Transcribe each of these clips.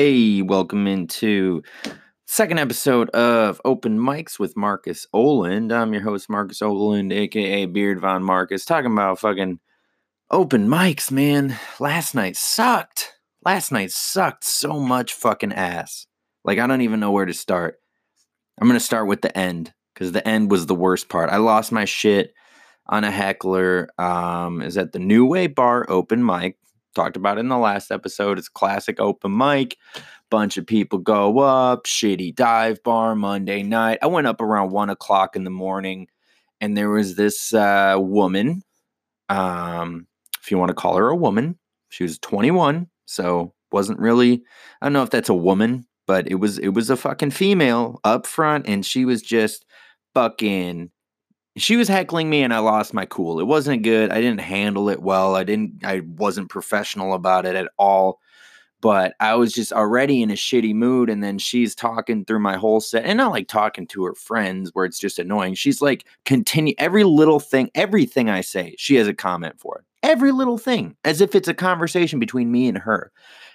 Hey, welcome into second episode of Open Mics with Markus Oland. I'm your host, Markus Oland, aka Beard Von Markus, talking about fucking open mics, man. Last night sucked. Last night sucked so much fucking ass. Like, I don't even know where to start. I'm gonna start with the end because the end was the worst part. I lost my shit on a heckler. Um, is at the New Way Bar open mic talked about in the last episode. It's classic open mic. Bunch of people go up, shitty dive bar Monday night. I went up around one o'clock in the morning, and there was this uh, woman. Um, if you want to call her a woman, she was 21, so wasn't really. I don't know if that's a woman, but it was it was a fucking female up front, and she was just fucking she was heckling me and I lost my cool. It wasn't good. I didn't handle it well. I didn't I wasn't professional about it at all. But I was just already in a shitty mood and then she's talking through my whole set and not like talking to her friends where it's just annoying. She's like continue every little thing, everything I say, she has a comment for it. Every little thing as if it's a conversation between me and her.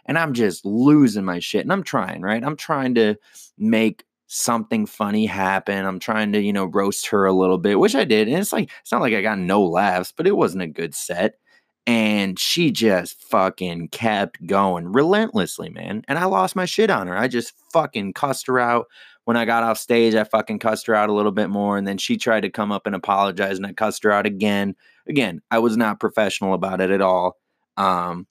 And I'm just losing my shit and I'm trying, right? I'm trying to make something funny happen. I'm trying to, you know, roast her a little bit, which I did. And it's like, it's not like I got no laughs, but it wasn't a good set. And she just fucking kept going relentlessly, man. And I lost my shit on her. I just fucking cussed her out. When I got off stage, I fucking cussed her out a little bit more. And then she tried to come up and apologize, and I cussed her out again. Again, I was not professional about it at all. Um,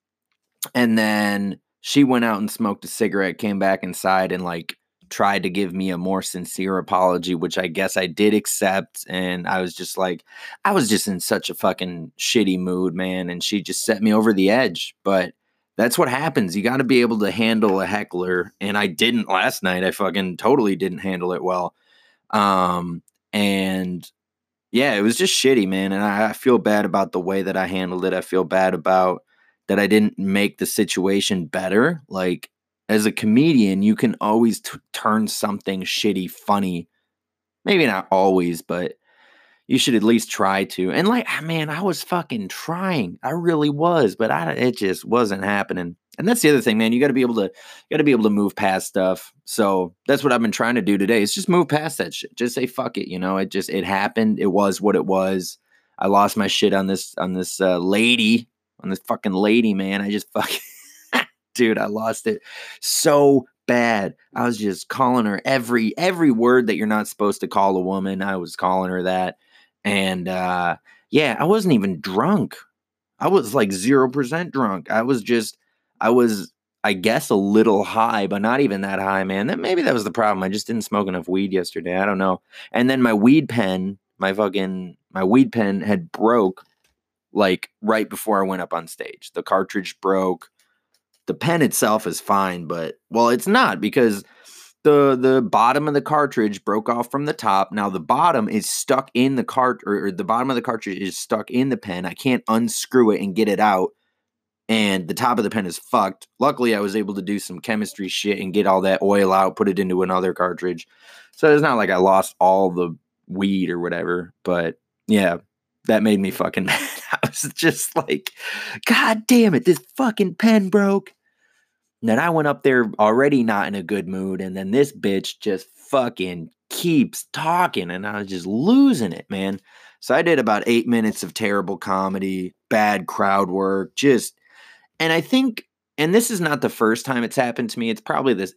and then she went out and smoked a cigarette, came back inside, and like tried to give me a more sincere apology, which I guess I did accept. And I was just like, I was just in such a fucking shitty mood, man. And she just set me over the edge. But that's what happens. You got to be able to handle a heckler. And I didn't last night. I fucking totally didn't handle it well. Um, and yeah, it was just shitty, man. And I, I feel bad about the way that I handled it. I feel bad about that I didn't make the situation better. Like, as a comedian, you can always t- turn something shitty funny. Maybe not always, but you should at least try to. And like, ah, man, I was fucking trying. I really was, but I it just wasn't happening. And that's the other thing, man. You got to be able to got to be able to move past stuff. So that's what I've been trying to do today. Is just move past that shit. Just say fuck it. You know, it just it happened. It was what it was. I lost my shit on this on this uh, lady on this fucking lady, man. I just fucking dude, I lost it so bad. I was just calling her every every word that you're not supposed to call a woman. I was calling her that. And uh yeah, I wasn't even drunk. I was like 0% drunk. I was just I was I guess a little high, but not even that high, man. That maybe that was the problem. I just didn't smoke enough weed yesterday. I don't know. And then my weed pen, my fucking my weed pen had broke like right before I went up on stage. The cartridge broke the pen itself is fine, but well, it's not because the the bottom of the cartridge broke off from the top. Now the bottom is stuck in the cart or, or the bottom of the cartridge is stuck in the pen. I can't unscrew it and get it out. And the top of the pen is fucked. Luckily, I was able to do some chemistry shit and get all that oil out, put it into another cartridge. So it's not like I lost all the weed or whatever. But yeah, that made me fucking mad. I was just like, God damn it, this fucking pen broke. And then I went up there already not in a good mood. And then this bitch just fucking keeps talking. And I was just losing it, man. So I did about eight minutes of terrible comedy, bad crowd work, just, and I think, and this is not the first time it's happened to me. It's probably the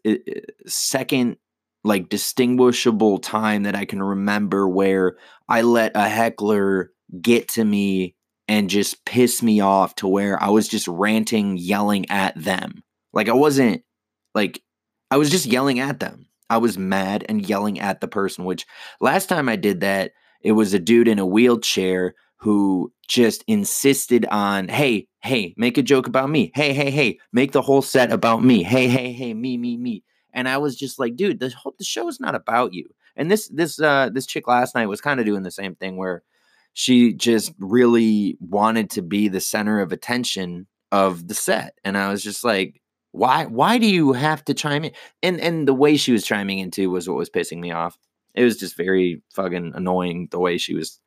second like distinguishable time that I can remember where I let a heckler get to me and just piss me off to where I was just ranting, yelling at them. Like I wasn't like I was just yelling at them. I was mad and yelling at the person, which last time I did that, it was a dude in a wheelchair who just insisted on, hey, hey, make a joke about me. Hey, hey, hey, make the whole set about me. Hey, hey, hey, me, me, me. And I was just like, dude, the whole the show is not about you. And this this uh this chick last night was kind of doing the same thing where she just really wanted to be the center of attention of the set. And I was just like, why why do you have to chime in? And and the way she was chiming into was what was pissing me off. It was just very fucking annoying the way she was.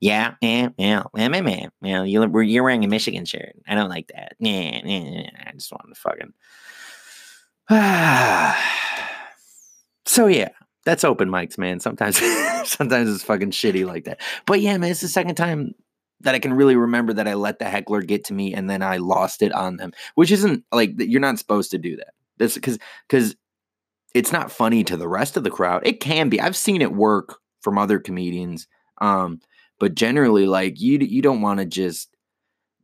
Yeah, yeah, yeah, yeah, man, man. You know, you're, wearing a Michigan shirt. I don't like that. Yeah, yeah, I just wanted to fucking so yeah, that's open mics, man. Sometimes, sometimes it's fucking shitty like that. But yeah, man, it's the second time that I can really remember that I let the heckler get to me and then I lost it on them, which isn't like you're not supposed to do that. This because because it's not funny to the rest of the crowd. It can be. I've seen it work from other comedians, um, but generally, like you you don't want to just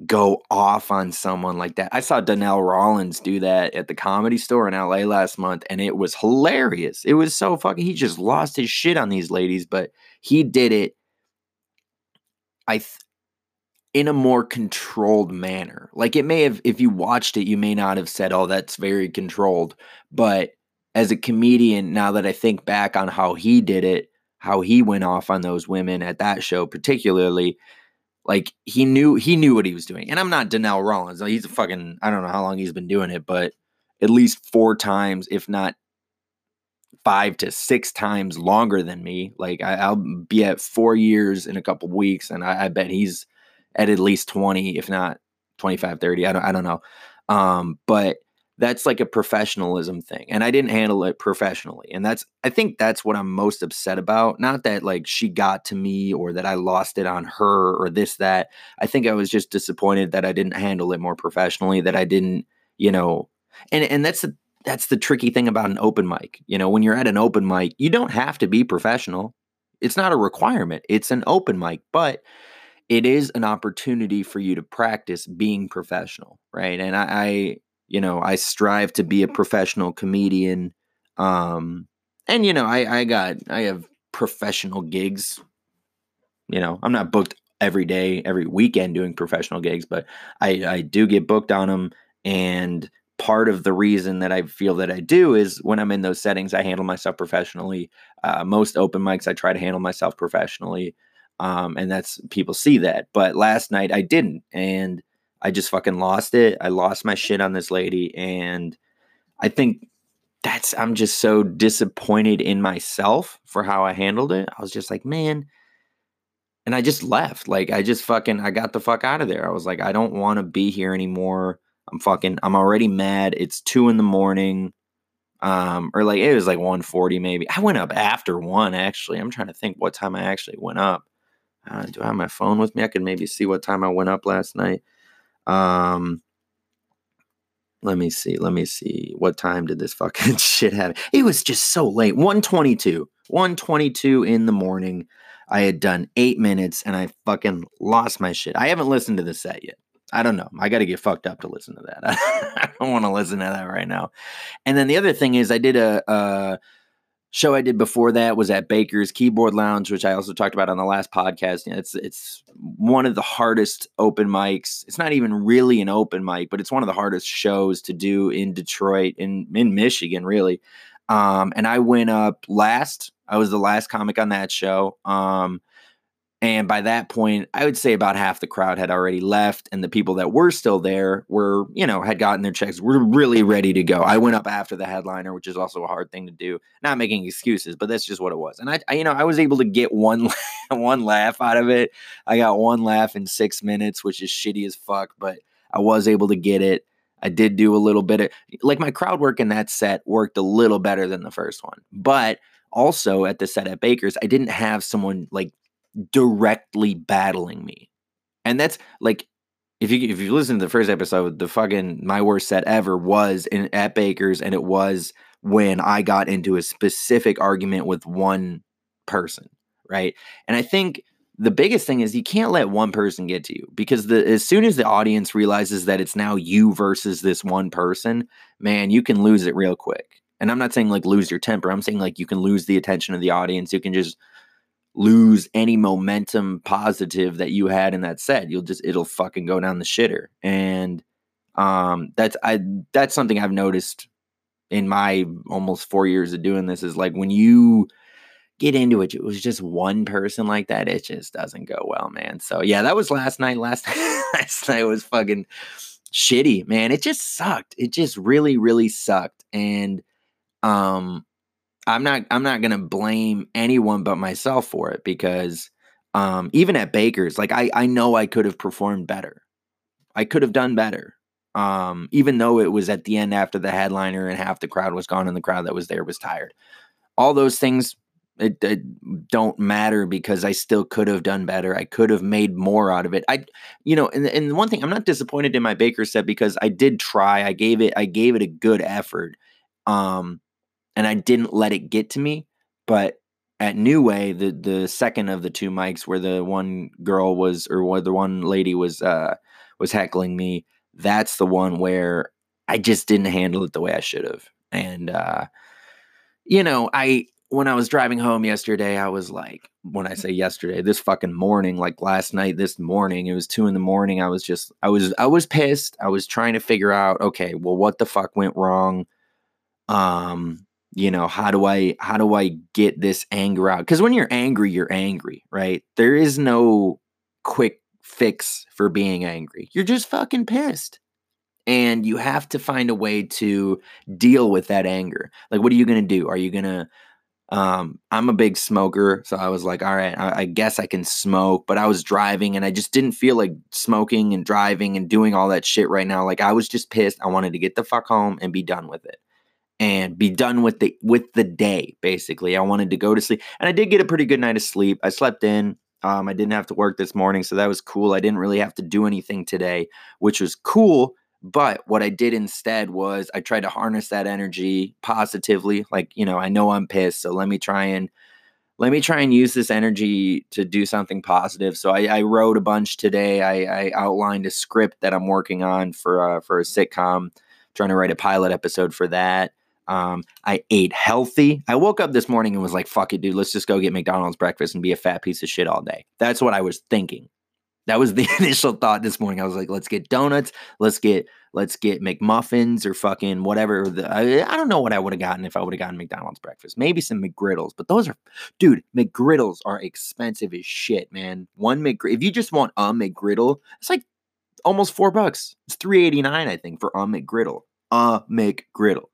go off on someone like that. I saw Donnell Rawlins do that at the comedy store in LA last month, and it was hilarious. It was so fucking, he just lost his shit on these ladies, but he did it. I, th- in a more controlled manner. Like it may have, if you watched it, you may not have said, oh, that's very controlled. But as a comedian, now that I think back on how he did it, how he went off on those women at that show, particularly, like he knew he knew what he was doing. And I'm not Donnell Rawlins. He's a fucking I don't know how long he's been doing it, but at least four times, if not five to six times longer than me. Like I, will be at four years in a couple weeks, and I, I, bet he's at at least 20, if not 25, 30. I don't I don't know. Um, but that's like a professionalism thing and i didn't handle it professionally and that's i think that's what i'm most upset about not that like she got to me or that i lost it on her or this that i think i was just disappointed that i didn't handle it more professionally that i didn't you know and and that's the that's the tricky thing about an open mic you know when you're at an open mic you don't have to be professional it's not a requirement it's an open mic but it is an opportunity for you to practice being professional right and i, I you know, I strive to be a professional comedian. Um, and you know, I I got I have professional gigs. You know, I'm not booked every day, every weekend doing professional gigs, but I I do get booked on them and part of the reason that I feel that I do is when I'm in those settings, I handle myself professionally. Uh, most open mics, I try to handle myself professionally. Um, and that's people see that. But last night I didn't. And I just fucking lost it. I lost my shit on this lady. And I think that's, I'm just so disappointed in myself for how I handled it. I was just like, man. And I just left. Like, I just fucking, I got the fuck out of there. I was like, I don't want to be here anymore. I'm fucking, I'm already mad. It's two in the morning. Um, or like it was like 140 maybe. I went up after one actually. I'm trying to think what time I actually went up. Uh, do I have my phone with me? I could maybe see what time I went up last night. Um, let me see. Let me see. What time did this fucking shit happen? It was just so late. 122. 122 in the morning. I had done eight minutes and I fucking lost my shit. I haven't listened to the set yet. I don't know. I got to get fucked up to listen to that. I don't want to listen to that right now. And then the other thing is, I did a, a show I did before that was at Baker's Keyboard Lounge, which I also talked about on the last podcast. You know, it's it's one of the hardest open mics. It's not even really an open mic, but it's one of the hardest shows to do in Detroit, in in Michigan, really. Um, and I went up last. I was the last comic on that show. Um, and by that point, I would say about half the crowd had already left, and the people that were still there were, you know, had gotten their checks, were really ready to go. I went up after the headliner, which is also a hard thing to do. Not making excuses, but that's just what it was. And I, I you know, I was able to get one, one laugh out of it. I got one laugh in six minutes, which is shitty as fuck, but I was able to get it. I did do a little bit of like my crowd work in that set worked a little better than the first one, but also at the set at Baker's, I didn't have someone like directly battling me. And that's like if you if you listen to the first episode, the fucking my worst set ever was in at Baker's, and it was when I got into a specific argument with one person, right? And I think the biggest thing is you can't let one person get to you because the as soon as the audience realizes that it's now you versus this one person, man, you can lose it real quick. And I'm not saying like lose your temper. I'm saying like you can lose the attention of the audience. You can just lose any momentum positive that you had in that set. You'll just it'll fucking go down the shitter. And um that's I that's something I've noticed in my almost 4 years of doing this is like when you get into it, it was just one person like that, it just doesn't go well, man. So yeah, that was last night. Last last night was fucking shitty, man. It just sucked. It just really, really sucked. And um I'm not I'm not gonna blame anyone but myself for it because um, even at Baker's, like I I know I could have performed better. I could have done better. Um, even though it was at the end after the headliner and half the crowd was gone and the crowd that was there was tired. All those things it, it, don't matter because I still could have done better. I could have made more out of it. I, you know, and, and one thing I'm not disappointed in my baker set because I did try. I gave it, I gave it a good effort, um, and I didn't let it get to me. But at New Way, the the second of the two mics where the one girl was or where the one lady was uh was heckling me, that's the one where I just didn't handle it the way I should have. And uh you know, I when I was driving home yesterday, I was like, when I say yesterday, this fucking morning, like last night, this morning, it was two in the morning. I was just, I was, I was pissed. I was trying to figure out, okay, well, what the fuck went wrong? Um, you know, how do I, how do I get this anger out? Because when you're angry, you're angry, right? There is no quick fix for being angry. You're just fucking pissed. And you have to find a way to deal with that anger. Like, what are you to do? Are you to, um, I'm a big smoker, so I was like, all right, I, I, guess I can smoke. But I was driving, and I just didn't feel like smoking and driving and doing all that shit right now. Like I was just pissed. I wanted to get the fuck home and be done with it, and be done with the with the day. Basically, I wanted to go to sleep, and I did get a pretty good night of sleep. I slept in. Um, I didn't have to work this morning, so that was cool. I didn't really have to do anything today, which was cool but what I did instead was I tried to harness that energy positively. Like, you know, I know I'm pissed, so let me try and let me try and use this energy to do something positive. So I, I wrote a bunch today. I, I, outlined a script that I'm working on for uh, for a sitcom. trying to write a pilot episode for that. Um, I ate healthy. I woke up this morning and was like, "Fuck it, dude. Let's just go get McDonald's breakfast and be a fat piece of shit all day." That's what I was thinking. That was the initial thought this morning. I was like, let's get donuts, let's get let's get McMuffins or fucking whatever. The, I, I don't know what I would have gotten if I would have gotten McDonald's breakfast. Maybe some McGriddles, but those are, dude, McGriddles are expensive as shit, man. One McGriddle, if you just want a McGriddle, it's like almost four bucks. It's three eighty nine, I think, for a McGriddle. A McGriddle,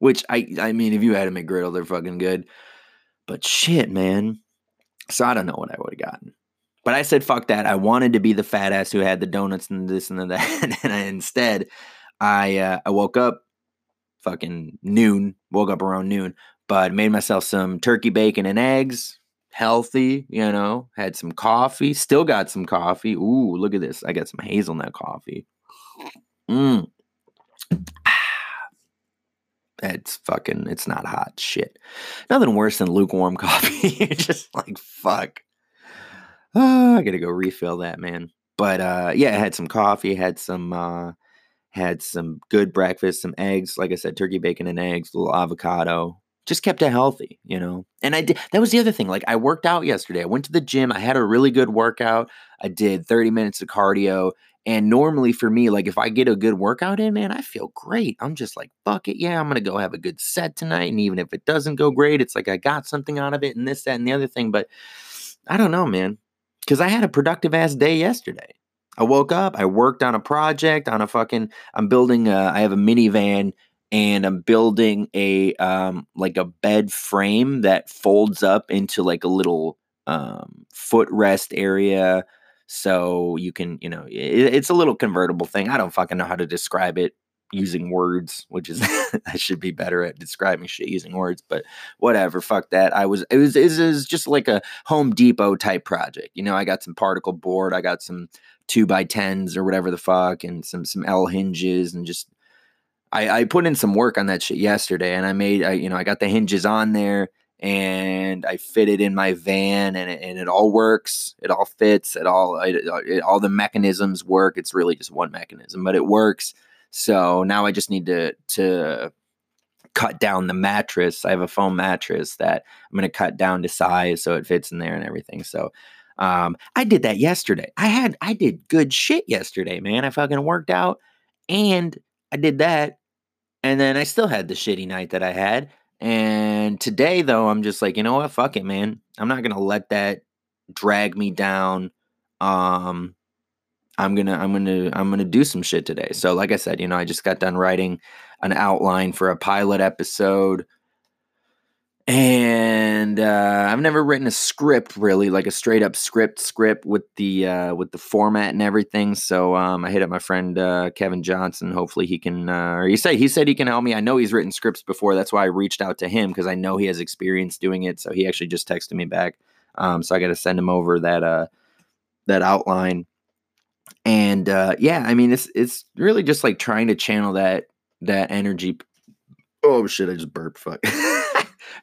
which I I mean, if you had a McGriddle, they're fucking good. But shit, man. So I don't know what I would have gotten. But I said, fuck that. I wanted to be the fat ass who had the donuts and this and that. and I, instead, I uh, I woke up fucking noon, woke up around noon, but made myself some turkey bacon and eggs, healthy, you know, had some coffee, still got some coffee. Ooh, look at this. I got some hazelnut coffee. Mmm. It's fucking, it's not hot shit. Nothing worse than lukewarm coffee. You're just like, fuck oh, I gotta go refill that, man. But uh, yeah, I had some coffee, had some uh, had some good breakfast, some eggs, like I said, turkey bacon and eggs, little avocado. Just kept it healthy, you know. And I did that was the other thing. Like I worked out yesterday. I went to the gym. I had a really good workout. I did 30 minutes of cardio. And normally for me, like if I get a good workout in, man, I feel great. I'm just like, fuck it. Yeah, I'm going to go have a good set tonight. And even if it doesn't go great, it's like I got something out of it and this, that, and the other thing. But I don't know, man because I had a productive ass day yesterday. I woke up, I worked on a project on a fucking. I'm building. A, I have a minivan and I'm building a um like a bed frame that folds up into like a little um footrest area so you can you know it, it's a little convertible thing i don't fucking know how to describe it using words, which is I should be better at describing shit using words, but whatever. Fuck that. I was it was it was just like a Home Depot type project. You know, I got some particle board, I got some two by tens or whatever the fuck, and some some L hinges, and just I, I put in some work on that shit yesterday, and I made I, you know I got the hinges on there. And I fit it in my van, and it, and it all works. It all fits. It all it, it, all the mechanisms work. It's really just one mechanism, but it works so now I just need to to cut down the mattress. I have a foam mattress that I'm going to cut down to size so it fits in there and everything. So um, I did that yesterday. I had I did good shit yesterday, man. I fucking worked out and I did that. And then I still had the shitty night that I had. And today though, I'm just like, you know what? Fuck it, man. I'm not to let that drag me down. Um I'm gonna I'm gonna I'm gonna do some shit today. So like I said, you know, I just got done writing an outline for a pilot episode. And uh, I've never written a script really, like a straight up script script with the uh, with the format and everything. So um, I hit up my friend uh, Kevin Johnson. Hopefully he can, uh, or he said he said he can help me. I know he's written scripts before. That's why I reached out to him because I know he has experience doing it. So he actually just texted me back. Um, so I got to send him over that uh, that outline. And uh, yeah, I mean it's it's really just like trying to channel that that energy. Oh shit! I just burped. Fuck.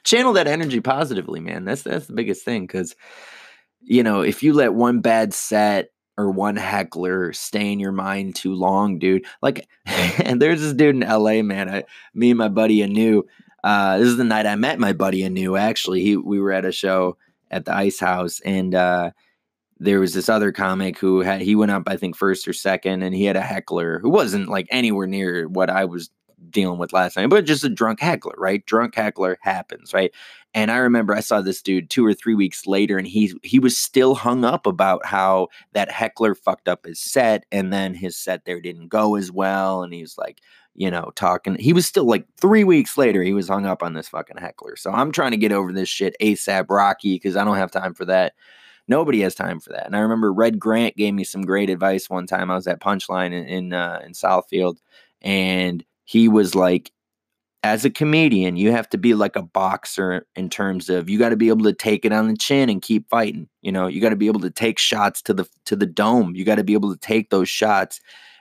channel that energy positively, man. That's that's the biggest thing because you know if you let one bad set or one heckler stay in your mind too long, dude. Like, and there's this dude in LA, man. I, me and my buddy Anu. Uh, this is the night I met my buddy Anu. Actually, he we were at a show at the Ice House, and uh, there was this other comic who had he went up, I think, first or second, and he had a heckler who wasn't like anywhere near what I was dealing with last night, but just a drunk heckler, right? Drunk heckler happens, right? And I remember I saw this dude two or three weeks later, and he he was still hung up about how that heckler fucked up his set, and then his set there didn't go as well, and he was like, you know, talking. He was still like three weeks later, he was hung up on this fucking heckler. So I'm trying to get over this shit ASAP Rocky because I don't have time for that. Nobody has time for that. And I remember Red Grant gave me some great advice one time. I was at Punchline in in, uh, in Southfield, and he was like, as a comedian, you have to be like a boxer in terms of you got to be able to take it on the chin and keep fighting. You know, you got to be able to take shots to the to the dome. You got to be able to take those shots,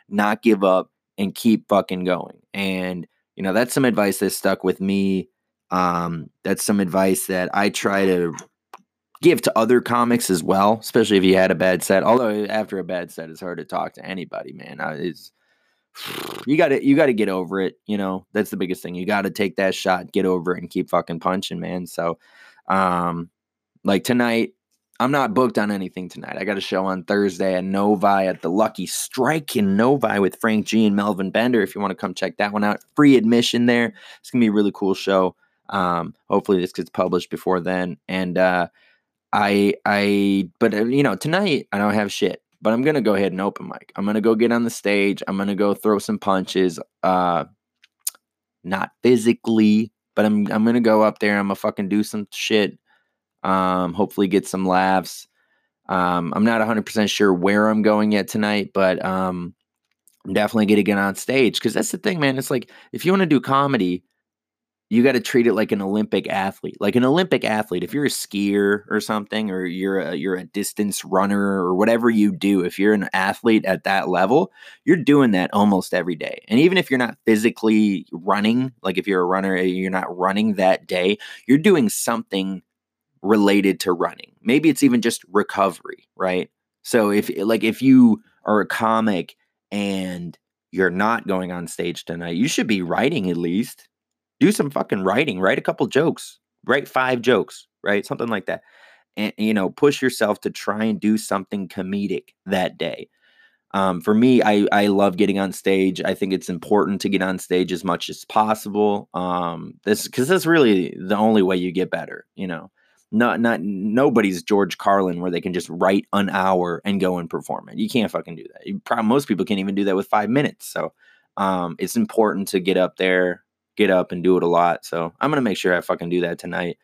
not give up, and keep fucking going. And you know, that's some advice that stuck with me. Um, that's some advice that I try to give to other comics as well, especially if you had a bad set. Although after a bad set, it's hard to talk to anybody, man. It's you got to you got to get over it. You know, that's the biggest thing. You got to take that shot, get over it, and keep fucking punching, man. So, um, like tonight, I'm not booked on anything tonight. I got a show on Thursday at Novi at the Lucky Strike in Novi with Frank G and Melvin Bender. If you want to come check that one out, free admission there. It's gonna be a really cool show. Um, hopefully this gets published before then. And uh, I I but uh, you know tonight I don't have shit but I'm gonna go ahead and open mic. I'm gonna go get on the stage. I'm gonna go throw some punches. Uh, not physically, but I'm I'm gonna go up there. I'm gonna fucking do some shit. Um, hopefully get some laughs. Um, I'm not 100% sure where I'm going yet tonight, but um, I'm definitely gonna get on stage because that's the thing, man. It's like if you want to do comedy, you got to treat it like an Olympic athlete. Like an Olympic athlete, if you're a skier or something, or you're a you're a distance runner or whatever you do, if you're an athlete at that level, you're doing that almost every day. And even if you're not physically running, like if you're a runner, you're not running that day, you're doing something related to running. Maybe it's even just recovery, right? So if like if you are a comic and you're not going on stage tonight, you should be writing at least do some fucking writing, write a couple jokes, write five jokes, right? Something like that. And, you know, push yourself to try and do something comedic that day. Um, for me, I, I love getting on stage. I think it's important to get on stage as much as possible. Um, this because that's really the only way you get better. You know, not not nobody's George Carlin where they can just write an hour and go and perform it. You can't fucking do that. You probably most people can't even do that with five minutes. So um, it's important to get up there, get up and do it a lot. So I'm gonna make sure I fucking do that tonight.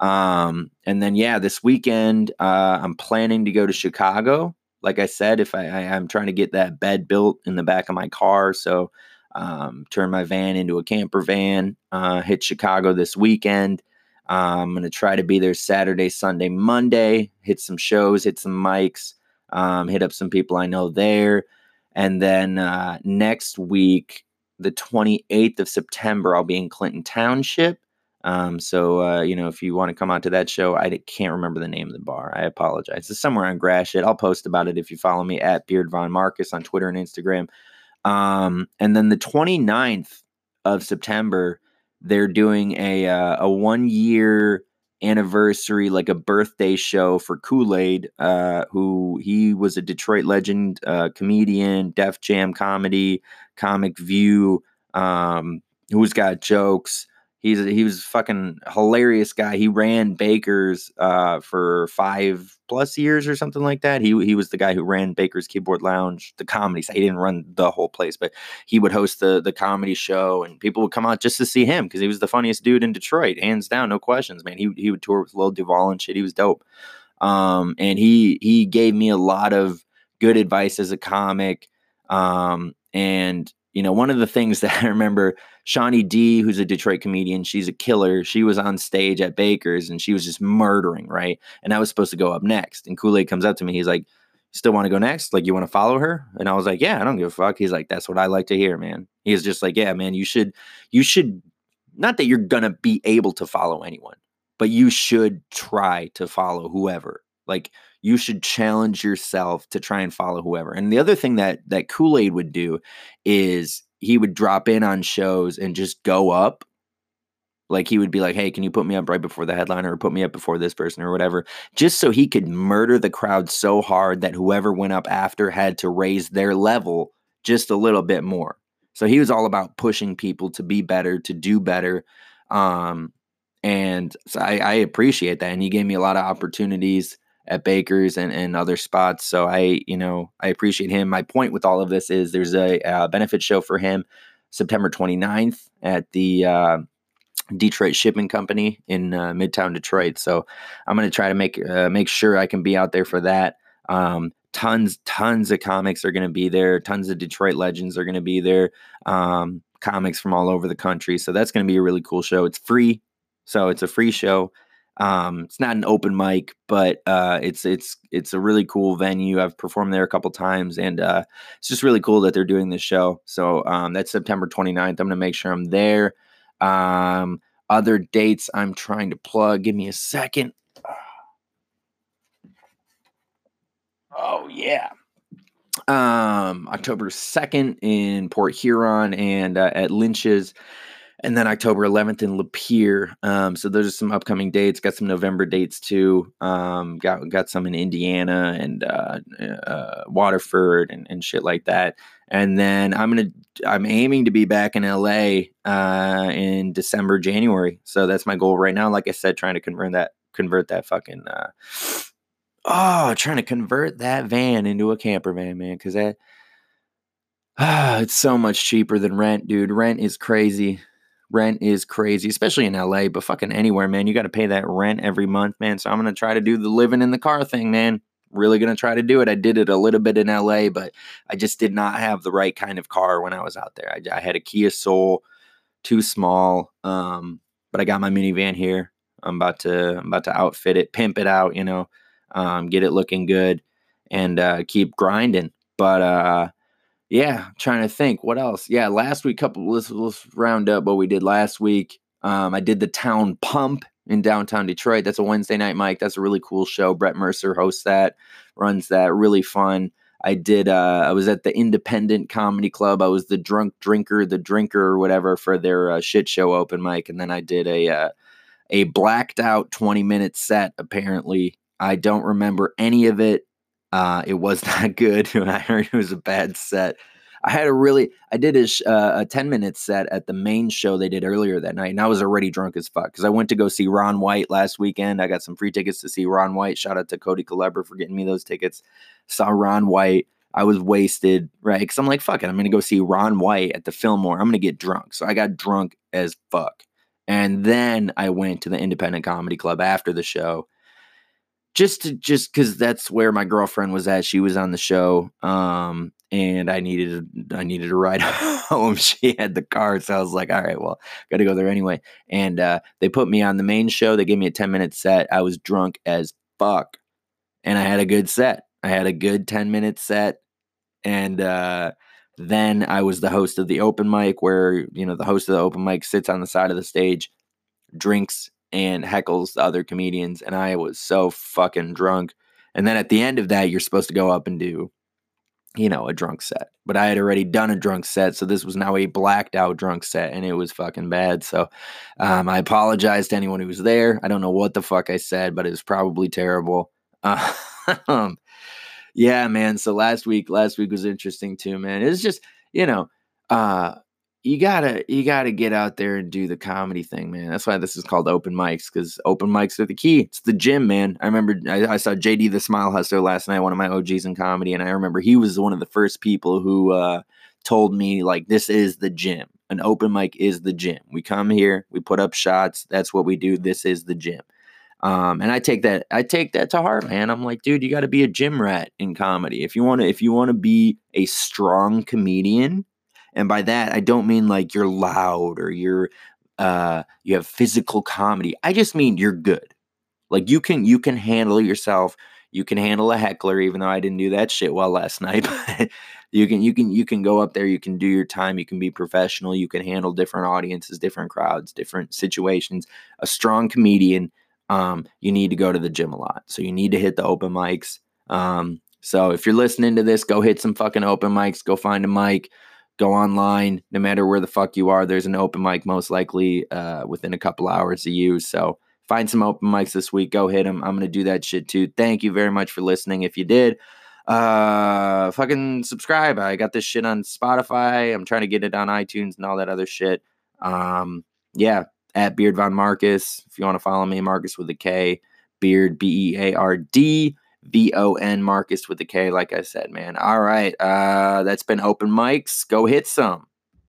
Um, and then yeah, this weekend uh, I'm planning to go to Chicago. Like I said, if I, I am trying to get that bed built in the back of my car, so um, turn my van into a camper van. Uh, hit Chicago this weekend. Uh, I'm gonna try to be there Saturday, Sunday, Monday. Hit some shows, hit some mics, um, hit up some people I know there, and then uh, next week the 28th of September, I'll be in Clinton Township. Um, so, uh, you know, if you want to come out to that show, I can't remember the name of the bar. I apologize. It's somewhere on Gratiot. I'll post about it if you follow me at Beard Von Markus on Twitter and Instagram. Um, and then the 29th of September, they're doing a, uh, a one year anniversary, like a birthday show for Kool Aid, uh, who he was a Detroit legend, uh, comedian, Def Jam comedy, Comic View, um, who's got jokes. He's he was a fucking hilarious guy. He ran Baker's uh, for five plus years or something like that. He he was the guy who ran Baker's Keyboard Lounge, the comedy. So He didn't run the whole place, but he would host the the comedy show, and people would come out just to see him because he was the funniest dude in Detroit, hands down, no questions, man. He he would tour with Lil Duval and shit. He was dope, um, and he he gave me a lot of good advice as a comic, um, and you know, one of the things that I remember, Shawnee D, who's a Detroit comedian, she's a killer. She was on stage at Baker's and she was just murdering, right? And I was supposed to go up next. And Kool Aid comes up to me. He's like, Still want to go next? Like, you want to follow her? And I was like, Yeah, I don't give a fuck. He's like, That's what I like to hear, man. He's just like, Yeah, man, you should, you should, not that you're gonna be able to follow anyone, but you should try to follow whoever. Like, you should challenge yourself to try and follow whoever. And the other thing that that Kool-Aid would do is he would drop in on shows and just go up. Like he would be like, "Hey, can you put me up right before the headliner or put me up before this person or whatever?" Just so he could murder the crowd so hard that whoever went up after had to raise their level just a little bit more. So he was all about pushing people to be better, to do better. Um, and so I, I appreciate that. And he gave me a lot of opportunities at Baker's and, and other spots. So I, you know, I appreciate him. My point with all of this is there's a, a benefit show for him September 29th at the uh, Detroit Shipping Company in uh, Midtown Detroit. So I'm going to try to make uh, make sure I can be out there for that. Um, tons, tons of comics are going to be there. Tons of Detroit legends are going to be there. Um, comics from all over the country. So that's going to be a really cool show. It's free. So it's a free show. Um, it's not an open mic, but uh, it's it's it's a really cool venue. I've performed there a couple times, and uh, it's just really cool that they're doing this show. So um, that's September 29th. I'm gonna make sure I'm there. Um, other dates I'm trying to plug. Give me a second. Oh yeah. Um, October 2nd in Port Huron and uh, at Lynch's and then October 11th in Lapeer. Um, so those are some upcoming dates. Got some November dates too. Um, got got some in Indiana and uh, uh, Waterford and, and shit like that. And then I'm gonna I'm aiming to be back in LA uh, in December January. So that's my goal right now. Like I said, trying to convert that convert that fucking uh, oh trying to convert that van into a camper van, man. Because that ah, it's so much cheaper than rent, dude. Rent is crazy rent is crazy, especially in LA, but fucking anywhere, man. You got to pay that rent every month, man. So I'm going to try to do the living in the car thing, man. Really going to try to do it. I did it a little bit in LA, but I just did not have the right kind of car when I was out there. I, I had a Kia Soul, too small. Um, but I got my minivan here. I'm about to I'm about to outfit it, pimp it out, you know, um, get it looking good, and uh, keep grinding. But uh, yeah, trying to think what else. Yeah, last week, couple. Let's let's round up what we did last week. Um, I did the Town Pump in downtown Detroit. That's a Wednesday night mic. That's a really cool show. Brett Mercer hosts that, runs that. Really fun. I did. Uh, I was at the Independent Comedy Club. I was the drunk drinker, the drinker or whatever for their uh, shit show open mic, and then I did a uh, a blacked out twenty minute set. Apparently, I don't remember any of it. Uh, it was not good. I heard it was a bad set. I had a really, I did a, uh, a 10 minute set at the main show they did earlier that night, and I was already drunk as fuck because I went to go see Ron White last weekend. I got some free tickets to see Ron White. Shout out to Cody Kalebra for getting me those tickets. Saw Ron White. I was wasted, right? Because I'm like, fuck it. I'm going to go see Ron White at the Fillmore. I'm going to get drunk. So I got drunk as fuck. And then I went to the Independent Comedy Club after the show just to, just because that's where my girlfriend was at. She was on the show, um, and I needed I needed a ride home. She had the car, so I was like, all right, well, got to go there anyway. And uh, they put me on the main show. They gave me a ten minute set. I was drunk as fuck, and I had a good set. I had a good ten minute set, and uh, then I was the host of the open mic, where you know the host of the open mic sits on the side of the stage, drinks and heckles the other comedians. And I was so fucking drunk. And then at the end of that, you're supposed to go up and do, you know, a drunk set. But I had already done a drunk set. So this was now a blacked out drunk set and it was fucking bad. So um, I apologize to anyone who was there. I don't know what the fuck I said, but it was probably terrible. Um, yeah, man. So last week, last week was interesting too, man. It's just, you know, uh, you gotta you gotta get out there and do the comedy thing, man. That's why this is called open mics because open mics are the key. It's the gym, man. I remember I, I, saw JD the Smile Hustler last night, one of my OGs in comedy, and I remember he was one of the first people who uh, told me like this is the gym. An open mic is the gym. We come here, we put up shots. That's what we do. This is the gym. Um, and I take that I take that to heart, man. I'm like, dude, you got to be a gym rat in comedy. If you want to if you want to be a strong comedian, and by that, I don't mean like you're loud or you're uh you have physical comedy. I just mean you're good. Like you can you can handle yourself. You can handle a heckler, even though I didn't do that shit well last night. you can you can you can go up there, you can do your time, you can be professional, you can handle different audiences, different crowds, different situations. A strong comedian, um, you need to go to the gym a lot. So you need to hit the open mics. Um, so if you're listening to this, go hit some fucking open mics, go find a mic go online no matter where the fuck you are there's an open mic most likely uh, within a couple hours of you. So find some open mics this week go hit them i'm gonna do that shit too. Thank you very much for listening. If you did uh fucking subscribe. I got this shit on spotify. I'm trying to get it on itunes and all that other shit. Um yeah at beard von markus. If you want to follow me markus with a k. Beard b-e-a-r-d V O N Markus with the K, like I said, man. All right. Uh, that's been open mics. Go hit some.